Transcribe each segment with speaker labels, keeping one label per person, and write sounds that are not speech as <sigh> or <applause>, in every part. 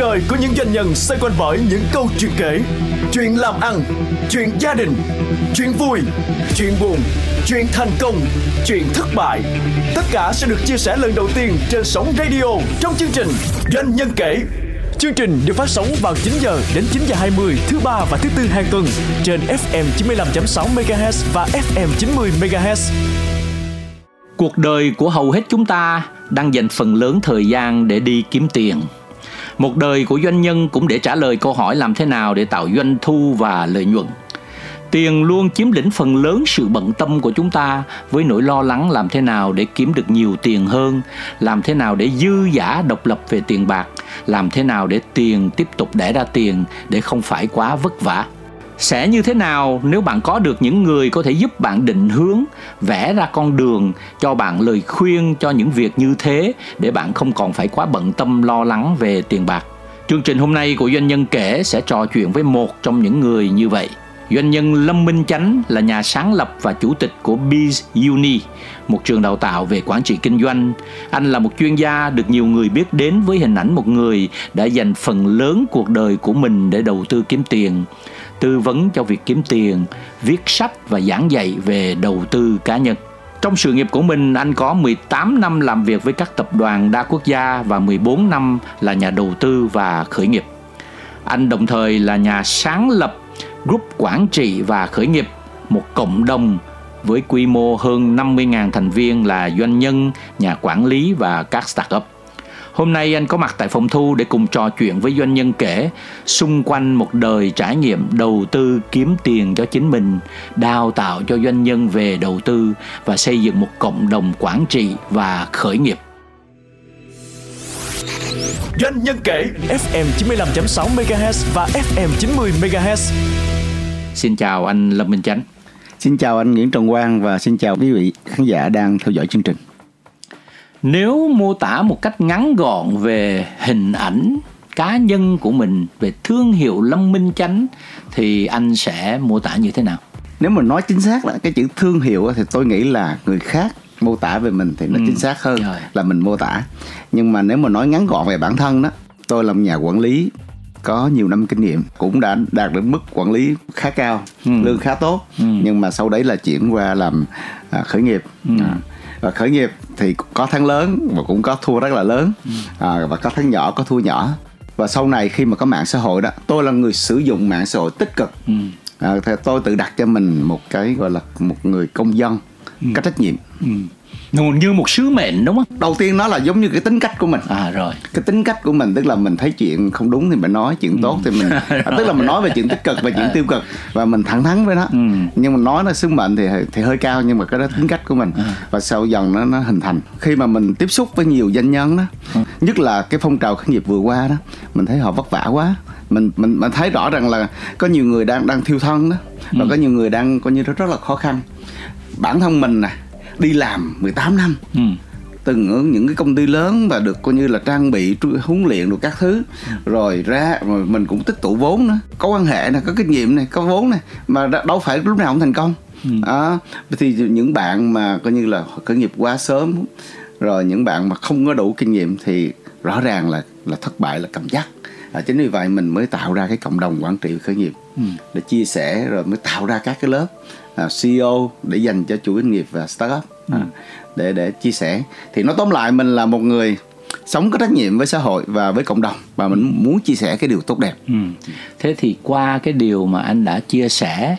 Speaker 1: đời của những doanh nhân xoay quanh bởi những câu chuyện kể chuyện làm ăn, chuyện gia đình, chuyện vui, chuyện buồn, chuyện thành công, chuyện thất bại tất cả sẽ được chia sẻ lần đầu tiên trên sóng radio trong chương trình doanh nhân kể Chương trình được phát sóng vào 9 giờ đến 9 giờ 20 thứ ba và thứ tư hàng tuần trên FM 95.6 MHz và FM 90 MHz.
Speaker 2: Cuộc đời của hầu hết chúng ta đang dành phần lớn thời gian để đi kiếm tiền. Một đời của doanh nhân cũng để trả lời câu hỏi làm thế nào để tạo doanh thu và lợi nhuận. Tiền luôn chiếm lĩnh phần lớn sự bận tâm của chúng ta với nỗi lo lắng làm thế nào để kiếm được nhiều tiền hơn, làm thế nào để dư giả độc lập về tiền bạc, làm thế nào để tiền tiếp tục đẻ ra tiền để không phải quá vất vả sẽ như thế nào nếu bạn có được những người có thể giúp bạn định hướng vẽ ra con đường cho bạn lời khuyên cho những việc như thế để bạn không còn phải quá bận tâm lo lắng về tiền bạc? Chương trình hôm nay của doanh nhân kể sẽ trò chuyện với một trong những người như vậy. Doanh nhân Lâm Minh Chánh là nhà sáng lập và chủ tịch của Biz Uni, một trường đào tạo về quản trị kinh doanh. Anh là một chuyên gia được nhiều người biết đến với hình ảnh một người đã dành phần lớn cuộc đời của mình để đầu tư kiếm tiền, tư vấn cho việc kiếm tiền, viết sách và giảng dạy về đầu tư cá nhân. Trong sự nghiệp của mình, anh có 18 năm làm việc với các tập đoàn đa quốc gia và 14 năm là nhà đầu tư và khởi nghiệp. Anh đồng thời là nhà sáng lập group quản trị và khởi nghiệp, một cộng đồng với quy mô hơn 50.000 thành viên là doanh nhân, nhà quản lý và các startup. Hôm nay anh có mặt tại phòng thu để cùng trò chuyện với doanh nhân kể xung quanh một đời trải nghiệm đầu tư kiếm tiền cho chính mình, đào tạo cho doanh nhân về đầu tư và xây dựng một cộng đồng quản trị và khởi nghiệp.
Speaker 1: Doanh nhân kể FM 95.6 MHz và FM 90 MHz.
Speaker 2: Xin chào anh Lâm Minh Chánh.
Speaker 3: Xin chào anh Nguyễn Trọng Quang và xin chào quý vị khán giả đang theo dõi chương trình.
Speaker 2: Nếu mô tả một cách ngắn gọn về hình ảnh cá nhân của mình về thương hiệu Lâm Minh Chánh thì anh sẽ mô tả như thế nào?
Speaker 3: Nếu mà nói chính xác là cái chữ thương hiệu thì tôi nghĩ là người khác mô tả về mình thì nó ừ. chính xác hơn Rồi. là mình mô tả. Nhưng mà nếu mà nói ngắn gọn về bản thân đó, tôi là một nhà quản lý có nhiều năm kinh nghiệm cũng đã đạt đến mức quản lý khá cao ừ. lương khá tốt ừ. nhưng mà sau đấy là chuyển qua làm à, khởi nghiệp ừ. à, và khởi nghiệp thì có tháng lớn và cũng có thua rất là lớn ừ. à, và có tháng nhỏ có thua nhỏ và sau này khi mà có mạng xã hội đó tôi là người sử dụng mạng xã hội tích cực ừ. à, thì tôi tự đặt cho mình một cái gọi là một người công dân ừ. có trách nhiệm ừ
Speaker 2: như một sứ mệnh đúng không
Speaker 3: đầu tiên nó là giống như cái tính cách của mình
Speaker 2: à rồi
Speaker 3: cái tính cách của mình tức là mình thấy chuyện không đúng thì mình nói chuyện ừ. tốt thì mình <laughs> à, tức là mình nói về chuyện tích cực và chuyện tiêu cực và mình thẳng thắn với nó ừ. nhưng mà nói nó sứ mệnh thì thì hơi cao nhưng mà cái đó tính cách của mình à. và sau dần nó nó hình thành khi mà mình tiếp xúc với nhiều doanh nhân đó ừ. nhất là cái phong trào khởi nghiệp vừa qua đó mình thấy họ vất vả quá mình mình mình thấy rõ rằng là có nhiều người đang đang thiêu thân đó và ừ. có nhiều người đang coi như rất rất là khó khăn bản thân mình nè đi làm 18 năm. Ừ. từng ở những cái công ty lớn và được coi như là trang bị huấn luyện được các thứ. Rồi ra rồi mình cũng tích tụ vốn nữa. Có quan hệ này có kinh nghiệm này có vốn này mà đâu phải lúc nào cũng thành công. Ừ. à, thì những bạn mà coi như là khởi nghiệp quá sớm rồi những bạn mà không có đủ kinh nghiệm thì rõ ràng là là thất bại là cầm chắc. À, chính vì vậy mình mới tạo ra cái cộng đồng quản trị khởi nghiệp ừ. để chia sẻ rồi mới tạo ra các cái lớp CEO để dành cho chủ doanh nghiệp và startup ừ. à, để để chia sẻ thì nó tóm lại mình là một người sống có trách nhiệm với xã hội và với cộng đồng và mình muốn chia sẻ cái điều tốt đẹp. Ừ.
Speaker 2: Thế thì qua cái điều mà anh đã chia sẻ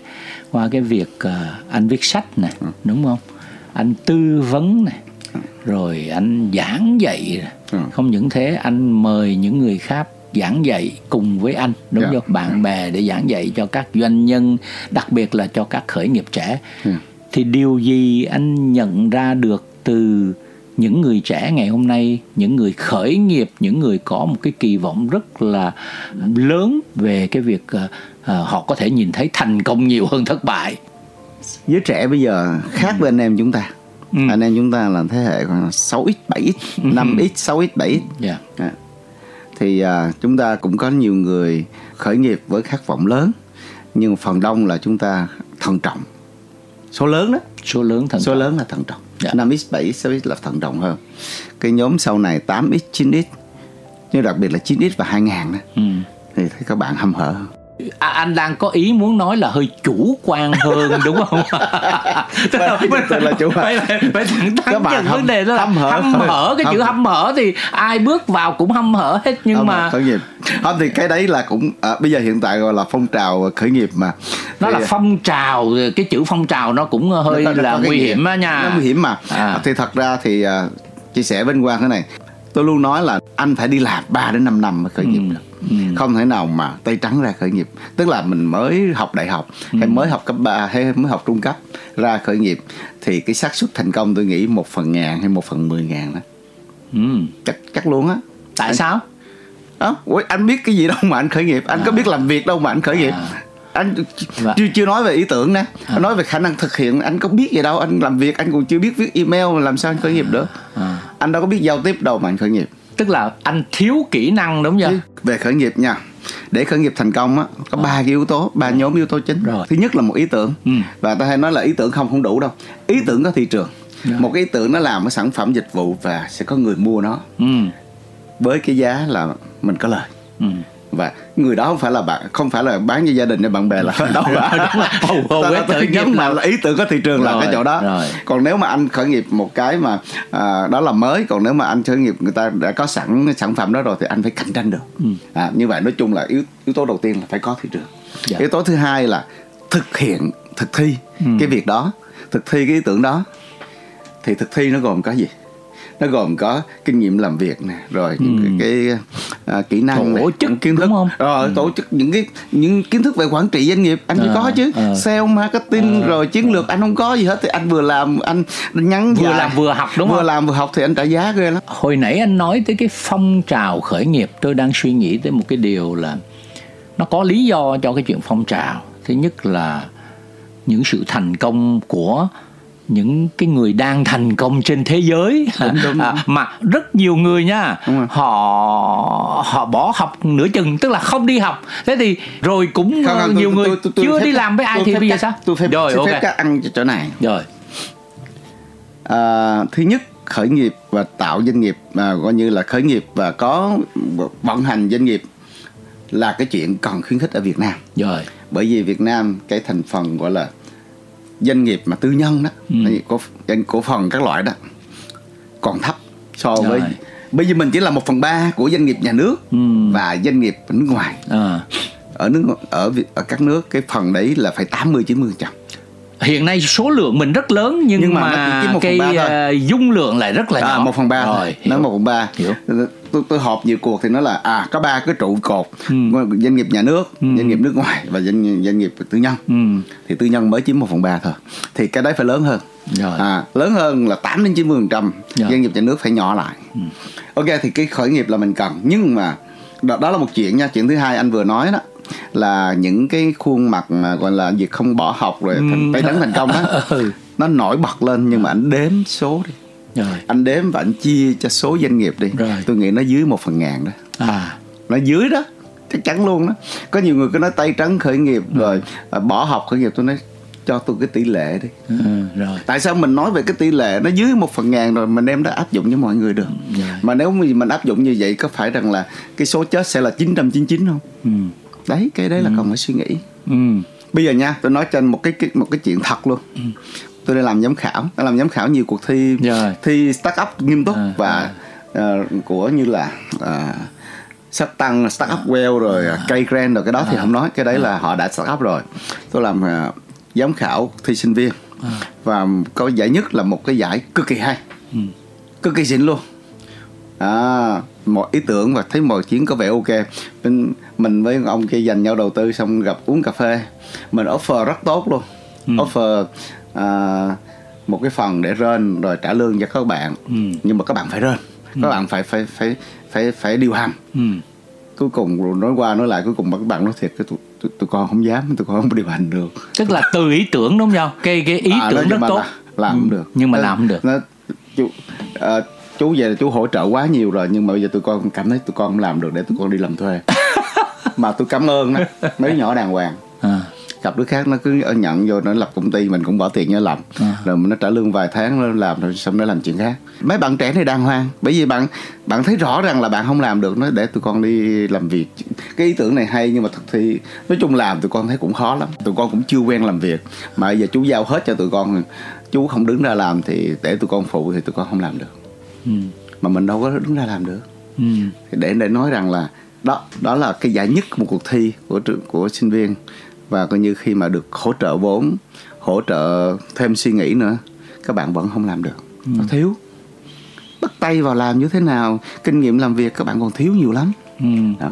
Speaker 2: qua cái việc uh, anh viết sách này, ừ. đúng không? Anh tư vấn này, ừ. rồi anh giảng dạy. Ừ. không những thế anh mời những người khác giảng dạy cùng với anh đúng yeah. Dạ. không bạn bè để giảng dạy cho các doanh nhân đặc biệt là cho các khởi nghiệp trẻ yeah. Ừ. thì điều gì anh nhận ra được từ những người trẻ ngày hôm nay những người khởi nghiệp những người có một cái kỳ vọng rất là lớn về cái việc uh, họ có thể nhìn thấy thành công nhiều hơn thất bại
Speaker 3: giới trẻ bây giờ khác với anh em chúng ta ừ. anh em chúng ta là thế hệ 6x 7x 5x 6x 7x yeah. À thì à, chúng ta cũng có nhiều người khởi nghiệp với khát vọng lớn nhưng phần đông là chúng ta thận trọng số lớn đó
Speaker 2: số lớn thận
Speaker 3: số
Speaker 2: trọng.
Speaker 3: lớn là thận trọng dạ. 5x 7x 6x là thận trọng hơn cái nhóm sau này 8x 9x nhưng đặc biệt là 9x và 2000 đó
Speaker 2: ừ.
Speaker 3: thì thấy các bạn hâm hở hơn
Speaker 2: à, anh đang có ý muốn nói là hơi chủ quan hơn <laughs> đúng không?
Speaker 3: Tức là chủ quan.
Speaker 2: phải phải thẳng thắn nhận
Speaker 3: hâm-
Speaker 2: vấn đề đó. là
Speaker 3: hâm hở.
Speaker 2: Hâm hở cái chữ
Speaker 3: Hâm-
Speaker 2: hâm hở thì ai bước vào cũng hâm hở hết nhưng mà
Speaker 3: khởi nghiệp. Không thì cái đấy là cũng à, bây giờ hiện tại gọi là phong trào khởi nghiệp mà.
Speaker 2: Nó
Speaker 3: Thì-
Speaker 2: là phong trào cái chữ phong trào nó cũng hơi
Speaker 3: Nó
Speaker 2: là nguy hiểm. á nha.
Speaker 3: Nó nguy hiểm mà.
Speaker 2: À.
Speaker 3: thì thật ra thì à, chia sẻ với anh Quang thế này. Tôi luôn nói là anh phải đi làm 3 đến 5 năm mới khởi nghiệp
Speaker 2: Ừ.
Speaker 3: không thể nào mà tay trắng ra khởi nghiệp. Tức là mình mới học đại học
Speaker 2: Ừ.
Speaker 3: hay mới học cấp 3 hay mới học trung cấp ra khởi nghiệp thì cái xác suất thành công tôi nghĩ một phần ngàn hay một phần mười ngàn đó.
Speaker 2: Ừ.
Speaker 3: chắc chắc luôn á.
Speaker 2: Tại sao?
Speaker 3: Đó ủa, anh biết cái gì đâu mà anh khởi nghiệp. Anh có biết làm việc đâu mà anh khởi nghiệp. Anh
Speaker 2: Dạ.
Speaker 3: chưa chưa nói về ý tưởng nè. Anh nói về khả năng thực hiện anh có biết gì đâu. Anh làm việc anh còn chưa biết viết email làm sao anh khởi nghiệp được.
Speaker 2: À.
Speaker 3: anh đâu có biết giao tiếp đâu mà anh khởi nghiệp
Speaker 2: tức là anh thiếu kỹ năng đúng không
Speaker 3: về khởi nghiệp nha để khởi nghiệp thành công á có ba cái yếu tố ba nhóm yếu tố chính.
Speaker 2: Rồi.
Speaker 3: thứ nhất là một ý tưởng.
Speaker 2: Ừ.
Speaker 3: và ta hay nói là ý tưởng không không đủ đâu. Ý tưởng có thị trường. Một cái ý tưởng nó làm cái sản phẩm dịch vụ và sẽ có người mua nó.
Speaker 2: Ừ.
Speaker 3: với cái giá là mình có lời.
Speaker 2: Ừ.
Speaker 3: và người đó không phải là bạn không phải là bán cho gia đình hay bạn bè là <laughs> đâu
Speaker 2: rồi. <laughs> Hầu- hầu hết khởi nghiệp
Speaker 3: nhấn
Speaker 2: là-
Speaker 3: là ý tưởng có thị trường là
Speaker 2: Rồi,
Speaker 3: cái chỗ đó
Speaker 2: rồi.
Speaker 3: còn nếu mà anh khởi nghiệp một cái mà à, đó là mới còn nếu mà anh khởi nghiệp người ta đã có sẵn cái sản phẩm đó rồi thì anh phải cạnh tranh được
Speaker 2: Ừ.
Speaker 3: à, như vậy nói chung là yếu yếu tố đầu tiên là phải có thị trường
Speaker 2: Dạ.
Speaker 3: yếu tố thứ hai là thực hiện thực thi
Speaker 2: Ừ.
Speaker 3: cái việc đó thực thi cái ý tưởng đó thì thực thi nó gồm có gì nó gồm có kinh nghiệm làm việc nè rồi những cái, cái à, kỹ năng
Speaker 2: Ừ. Tổ chức,
Speaker 3: những kiến thức
Speaker 2: đúng không?
Speaker 3: rồi tổ chức những cái những kiến thức về quản trị doanh nghiệp anh phải
Speaker 2: Ờ,
Speaker 3: có chứ
Speaker 2: ờ.
Speaker 3: sale marketing rồi chiến lược anh không có gì hết thì anh vừa làm anh nhắn
Speaker 2: Vừa
Speaker 3: dài.
Speaker 2: làm vừa học, đúng
Speaker 3: vừa
Speaker 2: không?
Speaker 3: làm vừa học thì anh trả giá ghê lắm
Speaker 2: hồi nãy anh nói tới cái phong trào khởi nghiệp tôi đang suy nghĩ tới một cái điều là nó có lý do cho cái chuyện phong trào thứ nhất là những sự thành công của những cái người đang thành công trên thế giới.
Speaker 3: Đúng, đúng,
Speaker 2: À, mà rất nhiều người nha
Speaker 3: Đúng
Speaker 2: họ họ bỏ học nửa chừng tức là không đi học. Thế thì rồi cũng
Speaker 3: Không, không,
Speaker 2: nhiều
Speaker 3: tôi-
Speaker 2: người
Speaker 3: tôi- tôi- tôi
Speaker 2: chưa
Speaker 3: phép
Speaker 2: đi làm với ai thì bây giờ sao?
Speaker 3: tôi phép,
Speaker 2: rồi
Speaker 3: xin
Speaker 2: ok.
Speaker 3: phép các ăn chỗ này.
Speaker 2: Rồi.
Speaker 3: À, thứ nhất khởi nghiệp và tạo doanh nghiệp à, coi như là khởi nghiệp và có vận hành doanh nghiệp là cái chuyện còn khuyến khích ở Việt Nam.
Speaker 2: Rồi.
Speaker 3: Bởi vì Việt Nam cái thành phần gọi là doanh nghiệp mà tư nhân đó
Speaker 2: Ừ.
Speaker 3: cổ cổ phần các loại đó còn thấp so với
Speaker 2: Rồi.
Speaker 3: bởi vì mình chỉ là một phần ba của doanh nghiệp nhà nước
Speaker 2: Ừ.
Speaker 3: và doanh nghiệp nước ngoài
Speaker 2: à.
Speaker 3: ở nước ở ở các nước cái phần đấy là phải 80 90 phần trăm
Speaker 2: hiện nay số lượng mình rất lớn nhưng,
Speaker 3: Nhưng mà
Speaker 2: mà,
Speaker 3: nó
Speaker 2: cái ờ, dung lượng lại rất là
Speaker 3: à,
Speaker 2: nhỏ.
Speaker 3: một phần ba
Speaker 2: rồi
Speaker 3: nói một phần ba. Tôi tôi họp nhiều cuộc thì nó là à có ba cái trụ cột.
Speaker 2: Ừ.
Speaker 3: doanh nghiệp nhà nước doanh nghiệp nước ngoài và doanh doanh nghiệp tư nhân.
Speaker 2: Ừ.
Speaker 3: thì tư nhân mới chiếm một phần ba thôi. Thì cái đấy phải lớn hơn.
Speaker 2: Rồi.
Speaker 3: à, lớn hơn là 8 đến 90 phần trăm
Speaker 2: Rồi.
Speaker 3: doanh nghiệp nhà nước phải nhỏ lại. Ok thì cái khởi nghiệp là mình cần. Nhưng mà đó, đó là một chuyện nha. Chuyện thứ hai anh vừa nói đó là những cái khuôn mặt mà gọi là việc không bỏ học rồi thành tay trắng thành công đó <laughs>
Speaker 2: Ừ.
Speaker 3: nó nổi bật lên nhưng mà anh đếm số đi.
Speaker 2: Rồi.
Speaker 3: Anh đếm và anh chia cho số doanh nghiệp đi.
Speaker 2: Rồi.
Speaker 3: tôi nghĩ nó dưới một phần ngàn đó.
Speaker 2: À.
Speaker 3: Nó dưới đó chắc chắn luôn đó. Có nhiều người cứ nói tay trắng khởi nghiệp rồi à, bỏ học khởi nghiệp tôi nói cho tôi cái tỷ lệ đi.
Speaker 2: Ừ, rồi.
Speaker 3: Tại sao mình nói về cái tỷ lệ? Nó dưới một phần ngàn rồi mình đem đó áp dụng cho mọi người được.
Speaker 2: Rồi.
Speaker 3: mà nếu mình áp dụng như vậy có phải rằng là cái số chết sẽ là 999 không?
Speaker 2: Ừ.
Speaker 3: đấy cái đấy là còn phải suy nghĩ.
Speaker 2: Ừ.
Speaker 3: bây giờ nha tôi nói anh một cái, cái một cái chuyện thật luôn. Tôi đã làm giám khảo đã làm giám khảo nhiều cuộc thi
Speaker 2: Rồi.
Speaker 3: thi start up nghiêm túc
Speaker 2: À,
Speaker 3: và ờ, của như là uh, Shark Tăng, Start Up Well rồi uh, Cây Grand rồi cái đó thì không nói. Cái đấy là họ đã start up rồi. Tôi làm ờ, giám khảo thi sinh viên. Và có giải nhất là một cái giải cực kỳ hay. Cực kỳ xịn luôn. À một ý tưởng và thấy mọi chuyện có vẻ ok. Mình, mình với ông kia dành nhau đầu tư xong gặp uống cà phê. Mình offer rất tốt luôn. Offer à, một cái phần để rên rồi trả lương cho các bạn. Nhưng mà các bạn phải rên. Các bạn phải phải phải phải phải điều hành.
Speaker 2: Ừ.
Speaker 3: cuối cùng nói qua nói lại cuối cùng các bạn nói thiệt cái tụi, tụi, tụi con không dám tụi con không điều hành được.
Speaker 2: Tức là từ ý tưởng đúng không cái cái ý
Speaker 3: À,
Speaker 2: tưởng rất tốt.
Speaker 3: là- làm không được.
Speaker 2: Nhưng mà
Speaker 3: Nó-
Speaker 2: làm không được.
Speaker 3: Nó, chú ờ, chú về là chú hỗ trợ quá nhiều rồi nhưng mà bây giờ tụi con cảm thấy tụi con không làm được để tụi con đi làm thuê <laughs> mà tôi cảm ơn đó <laughs> mấy nhỏ đàng hoàng
Speaker 2: à.
Speaker 3: gặp đứa khác nó cứ nhận vô nó lập công ty mình cũng bỏ tiền nó làm à. rồi nó trả lương vài tháng nó làm rồi xong nó làm chuyện khác mấy bạn trẻ này đàng hoàng bởi vì bạn bạn thấy rõ rằng là bạn không làm được nó để tụi con đi làm việc cái ý tưởng này hay nhưng mà thực thi nói chung làm tụi con thấy cũng khó lắm tụi con cũng chưa quen làm việc mà giờ chú giao hết cho tụi con chú không đứng ra làm thì để tụi con phụ thì tụi con không làm được ừ. mà mình đâu có đứng ra làm được ừ. để để nói rằng là đó đó là cái giải nhất của một cuộc thi của của sinh viên và coi như khi mà được hỗ trợ vốn hỗ trợ thêm suy nghĩ nữa các bạn vẫn không làm được ừ. nó thiếu bắt tay vào làm như thế nào kinh nghiệm làm việc các bạn còn thiếu nhiều lắm ừ. đó.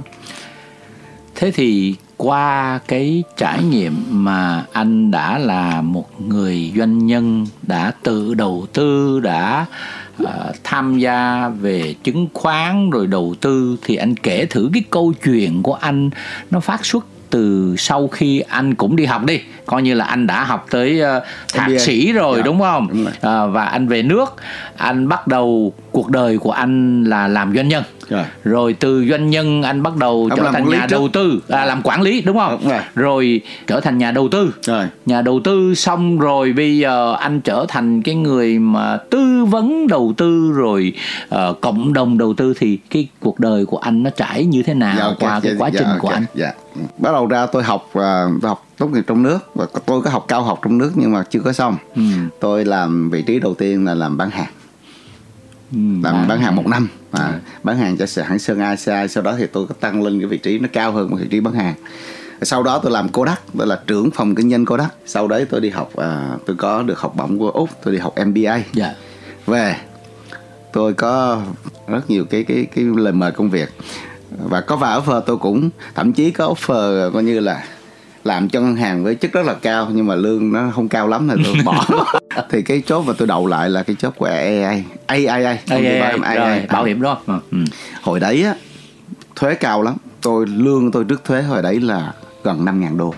Speaker 2: thế thì qua cái trải nghiệm mà anh đã là một người doanh nhân đã tự đầu tư đã uh, tham gia về chứng khoán rồi đầu tư thì anh kể thử cái câu chuyện của anh nó phát xuất từ sau khi anh cũng đi học đi coi như là anh đã học tới uh, thạc MBA. sĩ rồi dạ, đúng không đúng rồi. Uh, và anh về nước anh bắt đầu cuộc đời của anh là làm doanh nhân rồi, rồi từ doanh nhân anh bắt đầu Ông trở thành nhà đầu tư. À, làm quản lý đúng không? Đúng rồi. rồi trở thành nhà đầu tư. Rồi. nhà đầu tư xong rồi bây giờ anh trở thành cái người mà tư vấn đầu tư rồi uh, cộng đồng đầu tư thì cái cuộc đời của anh nó trải như thế nào dạ, qua cái dạ, quá dạ, trình dạ, của okay, anh?
Speaker 3: Dạ. bắt đầu ra tôi học uh, tôi học tốt nghiệp trong nước và tôi có học cao học trong nước nhưng mà chưa có xong. Ừ. tôi làm vị trí đầu tiên là làm bán hàng ừ, làm bán, hàng một năm ừ. bán hàng cho hãng Sơn ICI sau đó thì tôi có tăng lên cái vị trí nó cao hơn một vị trí bán hàng sau đó tôi làm Kodak tôi là trưởng phòng kinh doanh Kodak sau đấy tôi đi học à, tôi có được học bổng của úc tôi đi học MBA yeah. Dạ. về tôi có rất nhiều cái cái cái lời mời công việc và có vài offer tôi cũng thậm chí có offer coi như là làm cho ngân hàng với chức rất là cao nhưng mà lương nó không cao lắm thì tôi bỏ <laughs> thì cái chốt mà tôi đậu lại là cái chốt của AI AI AI AI,
Speaker 2: bảo hiểm đó. Ừ.
Speaker 3: hồi đấy á thuế cao lắm. Tôi lương tôi trước thuế hồi đấy là gần 5 ngàn đô.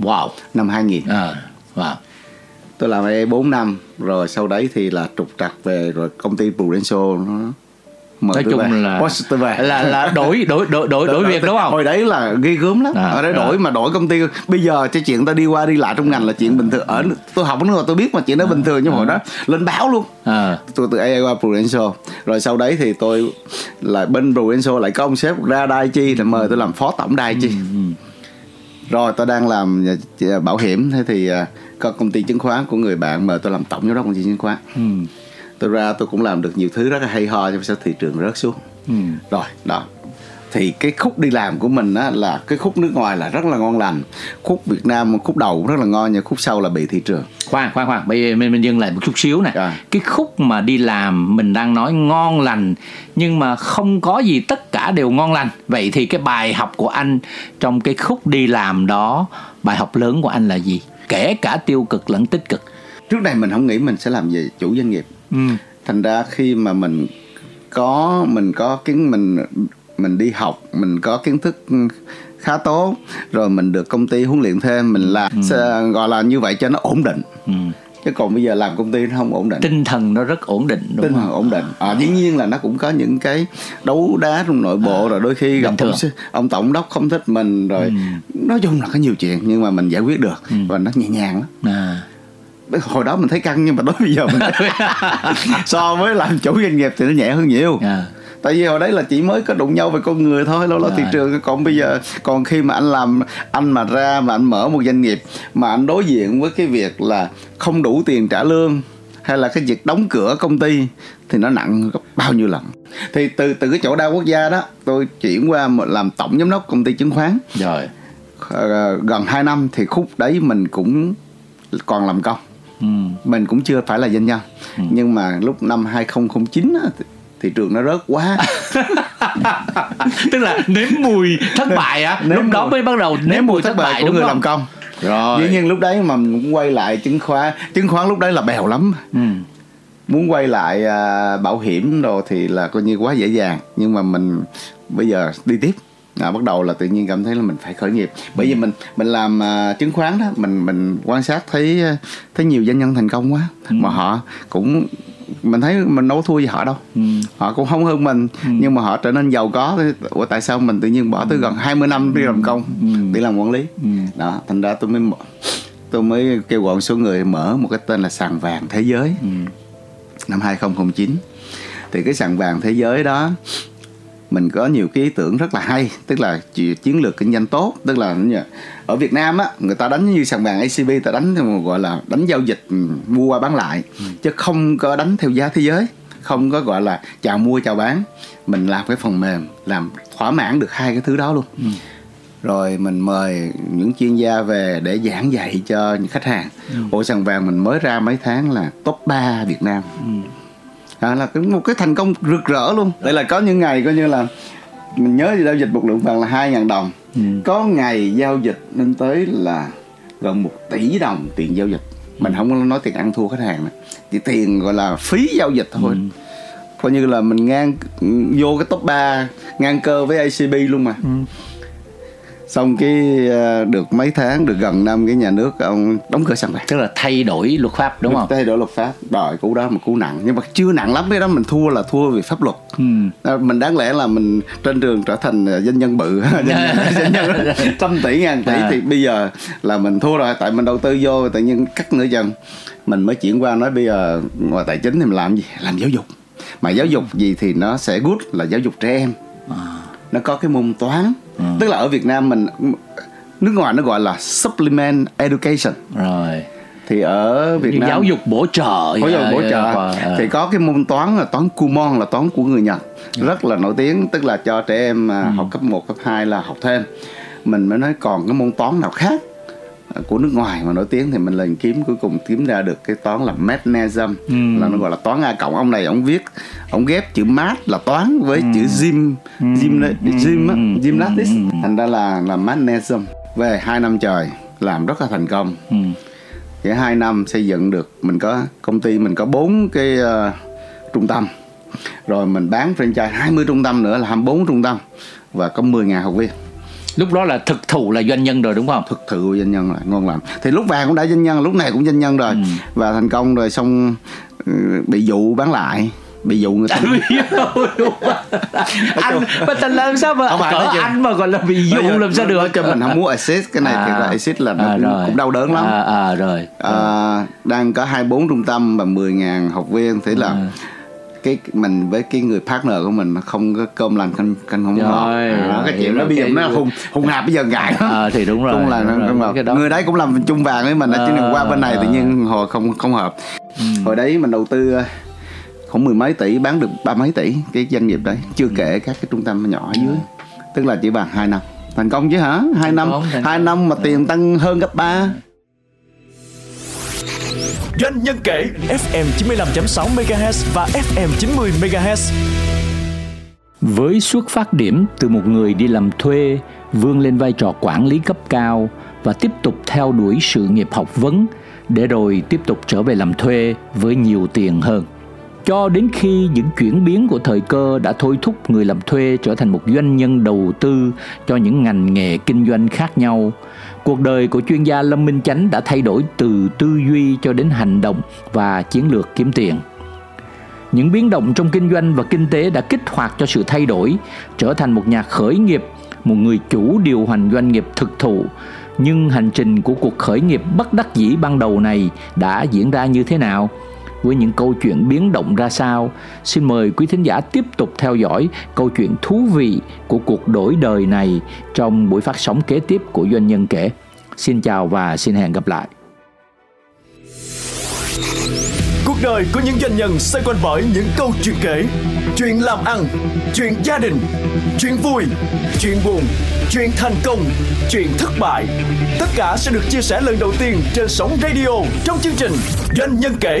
Speaker 2: Wow.
Speaker 3: Năm 2000 à, wow. Tôi làm AI 4 năm rồi sau đấy thì là trục trặc về rồi công ty Prudential nó
Speaker 2: Mở nói chung về. là về. là là đổi đổi đổi đổi đổi việc đúng không?
Speaker 3: Hồi đấy là ghê gớm lắm. À, ở đấy đổi mà đổi công ty. Bây giờ cái chuyện ta đi qua đi lại trong ngành là chuyện bình thường. Ở tôi học nữa tôi biết mà chuyện đó à, bình thường nhưng mà hồi đó. Lên báo luôn. À. tôi từ AI qua Prudential. Rồi sau đấy thì tôi là bên Prudential lại có ông sếp ra Đai Chi là mời tôi làm phó tổng Đai Chi. Ừ, ừ. rồi tôi đang làm bảo hiểm. Thế thì à, có công ty chứng khoán của người bạn mời tôi làm tổng giám đốc công ty chứng khoán. Ừ tôi ra tôi cũng làm được nhiều thứ rất là hay ho nhưng sao thị trường rớt xuống? Ừ. rồi đó. Thì cái khúc đi làm của mình á là cái khúc nước ngoài là rất là ngon lành. Khúc Việt Nam khúc đầu cũng rất là ngon nhưng khúc sau là bị thị trường.
Speaker 2: Khoan khoan khoan. Bây giờ mình, mình dừng lại một chút xíu nè. À. cái khúc mà đi làm mình đang nói ngon lành nhưng mà không có gì tất cả đều ngon lành. Vậy thì cái bài học của anh trong cái khúc đi làm đó bài học lớn của anh là gì? Kể cả tiêu cực lẫn tích cực.
Speaker 3: Trước đây mình không nghĩ mình sẽ làm gì chủ doanh nghiệp ừ. thành ra khi mà mình có mình có kiến mình mình đi học mình có kiến thức khá tốt rồi mình được công ty huấn luyện thêm mình làm ừ. gọi là như vậy cho nó ổn định ừ. chứ còn bây giờ làm công ty nó không ổn định
Speaker 2: tinh thần nó rất ổn định
Speaker 3: đúng tinh thần ổn định à, dĩ nhiên là nó cũng có những cái đấu đá trong nội bộ à, rồi đôi khi gặp ông, ông tổng đốc không thích mình rồi ừ. nói chung là có nhiều chuyện nhưng mà mình giải quyết được ừ. và nó nhẹ nhàng lắm à hồi đó mình thấy căng nhưng mà đối bây giờ mình thấy <laughs> <laughs> so với làm chủ doanh nghiệp thì nó nhẹ hơn nhiều. Yeah. Dạ. tại vì hồi đấy là chỉ mới có đụng nhau về con người thôi lâu lâu thị trường còn bây giờ còn khi mà anh làm anh mà ra mà anh mở một doanh nghiệp mà anh đối diện với cái việc là không đủ tiền trả lương hay là cái việc đóng cửa công ty thì nó nặng gấp bao nhiêu lần. Thì từ từ cái chỗ đa quốc gia đó tôi chuyển qua làm tổng giám đốc công ty chứng khoán. Rồi. Ờ, gần 2 năm thì khúc đấy mình cũng còn làm công ừ. mình cũng chưa phải là doanh nhân. Ừ. nhưng mà lúc năm 2009 á, thị trường nó rớt quá. <laughs>
Speaker 2: Tức là nếm mùi thất bại á. Lúc mùi, đó mới bắt đầu nếm, nếm mùi thất, thất bại, bại
Speaker 3: của người không? làm công. Rồi. Dĩ nhiên lúc đấy mà mình cũng quay lại chứng khoán. Chứng khoán lúc đấy là bèo lắm. Ừ. muốn quay lại uh, bảo hiểm rồi thì là coi như quá dễ dàng. Nhưng mà mình bây giờ đi tiếp à, bắt đầu là tự nhiên cảm thấy là mình phải khởi nghiệp bởi vì mình mình làm uh, chứng khoán đó mình mình quan sát thấy thấy nhiều doanh nhân thành công quá ừ. mà họ cũng mình thấy mình đâu thua gì họ đâu ừ. họ cũng không hơn mình ừ. nhưng mà họ trở nên giàu có Ủa tại sao mình tự nhiên bỏ tới gần 20 năm đi làm công ừ. để làm quản lý ừ. đó thành ra tôi mới tôi mới kêu gọi một số người mở một cái tên là sàn vàng thế giới ừ. năm 2009 thì cái sàn vàng thế giới đó mình có nhiều cái ý tưởng rất là hay tức là chiến lược kinh doanh tốt tức là ở Việt Nam á người ta đánh như sàn vàng ACB ta đánh gọi là đánh giao dịch ừ, mua qua bán lại ừ. chứ không có đánh theo giá thế giới không có gọi là chào mua chào bán mình làm cái phần mềm làm thỏa mãn được hai cái thứ đó luôn ừ. rồi mình mời những chuyên gia về để giảng dạy cho những khách hàng ừ. ổ sàn vàng mình mới ra mấy tháng là top 3 Việt Nam ừ à, là một cái thành công rực rỡ luôn. Đây là có những ngày coi như là mình nhớ giao dịch một lượng vàng là hai ngàn đồng. Ừ. có ngày giao dịch lên tới là gần một tỷ đồng tiền giao dịch. Mình không có nói tiền ăn thua khách hàng nữa chỉ tiền gọi là phí giao dịch thôi. Ừ. coi như là mình ngang vô cái top 3 ngang cơ với ACB luôn mà. Ừ xong cái ờ, được mấy tháng được gần năm cái nhà nước ông đóng cửa sàn bạc
Speaker 2: tức là thay đổi luật pháp đúng không?
Speaker 3: Thay đổi luật pháp. Đòi cú đó một cú nặng. Nhưng mà chưa nặng lắm cái đó mình thua là thua vì pháp luật. Ừ. À, mình đáng lẽ là mình trên trường trở thành ờ, doanh nhân bự. <laughs> Doanh nhân <laughs> <laughs> trăm tỷ ngàn tỷ. À. thì bây giờ là mình thua rồi tại mình đầu tư vô tự nhiên cắt nửa chân mình mới chuyển qua nói bây giờ ngoài tài chính thì mình làm gì? Làm giáo dục. Mà giáo dục gì thì nó sẽ good là giáo dục trẻ em. À. nó có cái môn toán. Ừ. tức là ở Việt Nam mình nước ngoài nó gọi là supplement education.
Speaker 2: Rồi.
Speaker 3: Thì ở Việt Nam
Speaker 2: giáo dục bổ trợ
Speaker 3: giáo dục bổ trợ. thì có cái môn toán là toán Kumon là toán của người Nhật. Rất là nổi tiếng tức là cho trẻ em ừ. học cấp 1, cấp 2 là học thêm. Mình mới nói còn cái môn toán nào khác của nước ngoài mà nổi tiếng thì mình lần kiếm cuối cùng kiếm ra được cái toán là magnesium ừ. là nó gọi là toán a cộng ông này ông viết ông ghép chữ math là toán với ừ. chữ gym ừ. gym gym ừ. gymnastics ừ. thành ra là là magnesium về hai năm trời làm rất là thành công ừ. hai năm xây dựng được mình có công ty mình có bốn cái uh, trung tâm rồi mình bán franchise 20 trung tâm nữa là 24 trung tâm và có 10.000 học viên
Speaker 2: lúc đó là thực thụ là doanh nhân rồi đúng không?
Speaker 3: Thực thụ doanh nhân là ngon lắm thì lúc vàng cũng đã doanh nhân lúc này cũng doanh nhân rồi. Ừ. và thành công rồi xong ừ, bị dụ bán lại. Bị dụ người ta. <laughs>
Speaker 2: Anh mà tình làm sao mà cỡ anh mà gọi là bị dụ làm sao được?
Speaker 3: cho mình không muốn assist cái này à, thì là assist là nó à, cũng, cũng đau đớn lắm.
Speaker 2: À, à rồi.
Speaker 3: À, đang có hai bốn trung tâm và 10 ngàn học viên thế là à cái mình với cái người partner của mình nó không có cơm lành canh canh không ngọt. À, cái chuyện đó bây giờ nó hùng hùng hạp bây giờ ngại
Speaker 2: lắm à, thì đúng rồi
Speaker 3: cũng là đúng nó, rồi. Người đấy cũng làm chung vàng với mình à, chứ đừng qua bên này à, tự nhiên hồi không không hợp. Ừ. hồi đấy mình đầu tư khoảng mười mấy tỷ bán được ba mấy tỷ cái doanh nghiệp đấy. Chưa kể các cái trung tâm nhỏ ở dưới. Tức là chỉ bằng hai năm. Thành công chứ hả? Hai năm hai năm mà tiền tăng hơn gấp ba
Speaker 1: Doanh nhân kể FM 95.6 MHz và FM 90 MHz.
Speaker 2: Với xuất phát điểm từ một người đi làm thuê, vươn lên vai trò quản lý cấp cao và tiếp tục theo đuổi sự nghiệp học vấn để rồi tiếp tục trở về làm thuê với nhiều tiền hơn cho đến khi những chuyển biến của thời cơ đã thôi thúc người làm thuê trở thành một doanh nhân đầu tư cho những ngành nghề kinh doanh khác nhau. Cuộc đời của chuyên gia lâm minh chánh đã thay đổi từ tư duy cho đến hành động và chiến lược kiếm tiền. Những biến động trong kinh doanh và kinh tế đã kích hoạt cho sự thay đổi, trở thành một nhà khởi nghiệp, một người chủ điều hành doanh nghiệp thực thụ. Nhưng hành trình của cuộc khởi nghiệp bất đắc dĩ ban đầu này đã diễn ra như thế nào? Với những câu chuyện biến động ra sao. Xin mời quý thính giả tiếp tục theo dõi câu chuyện thú vị của cuộc đổi đời này trong buổi phát sóng kế tiếp của Doanh nhân kể. Xin chào và xin hẹn gặp lại.
Speaker 1: Cuộc đời của những doanh nhân xoay quanh bởi những câu chuyện kể, chuyện làm ăn, chuyện gia đình, chuyện vui, chuyện buồn, chuyện thành công, chuyện thất bại. Tất cả sẽ được chia sẻ lần đầu tiên trên sóng radio trong chương trình Doanh nhân kể